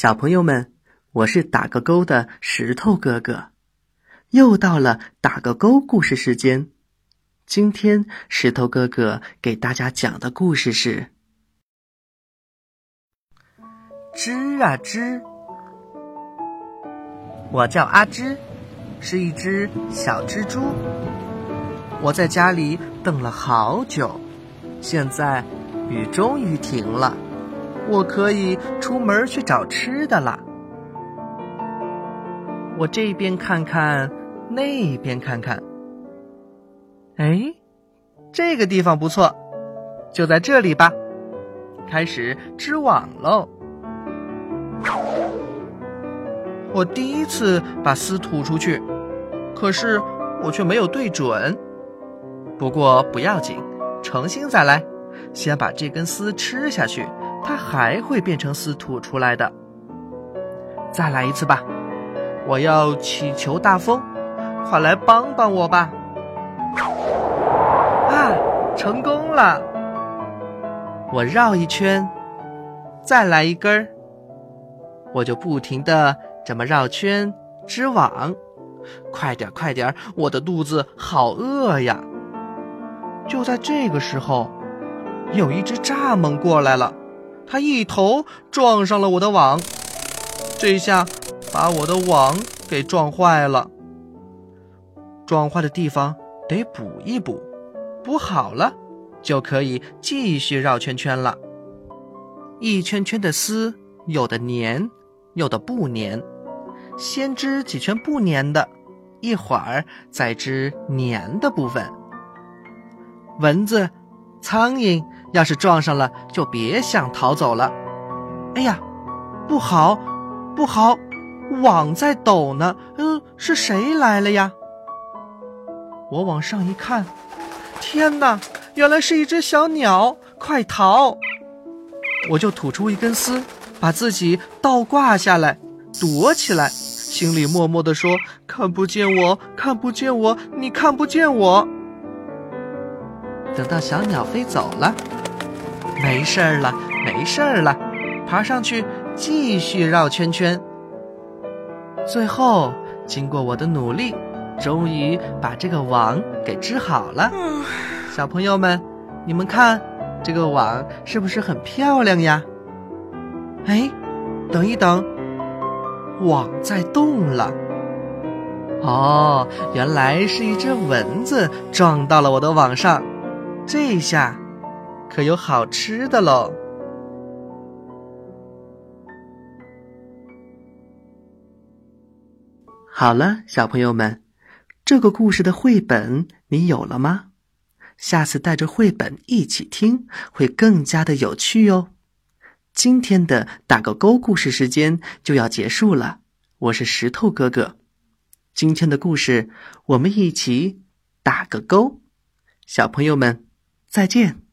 小朋友们，我是打个勾的石头哥哥，又到了打个勾故事时间。今天石头哥哥给大家讲的故事是：吱啊吱，我叫阿吱，是一只小蜘蛛。我在家里等了好久，现在雨终于停了。我可以出门去找吃的了。我这边看看，那边看看。哎，这个地方不错，就在这里吧。开始织网喽。我第一次把丝吐出去，可是我却没有对准。不过不要紧，重新再来。先把这根丝吃下去。它还会变成丝吐出来的。再来一次吧，我要祈求大风，快来帮帮我吧！啊，成功了！我绕一圈，再来一根儿，我就不停的这么绕圈织网。快点，快点，我的肚子好饿呀！就在这个时候，有一只蚱蜢过来了。他一头撞上了我的网，这下把我的网给撞坏了。撞坏的地方得补一补，补好了就可以继续绕圈圈了。一圈圈的丝，有的粘，有的不粘。先织几圈不粘的，一会儿再织粘的部分。蚊子。苍蝇要是撞上了，就别想逃走了。哎呀，不好，不好，网在抖呢。嗯，是谁来了呀？我往上一看，天哪，原来是一只小鸟！快逃！我就吐出一根丝，把自己倒挂下来，躲起来，心里默默地说：“看不见我，看不见我，你看不见我。”等到小鸟飞走了，没事儿了，没事儿了，爬上去继续绕圈圈。最后，经过我的努力，终于把这个网给织好了。小朋友们，你们看，这个网是不是很漂亮呀？哎，等一等，网在动了。哦，原来是一只蚊子撞到了我的网上。这下可有好吃的喽！好了，小朋友们，这个故事的绘本你有了吗？下次带着绘本一起听，会更加的有趣哟。今天的打个勾故事时间就要结束了，我是石头哥哥。今天的故事我们一起打个勾，小朋友们。再见。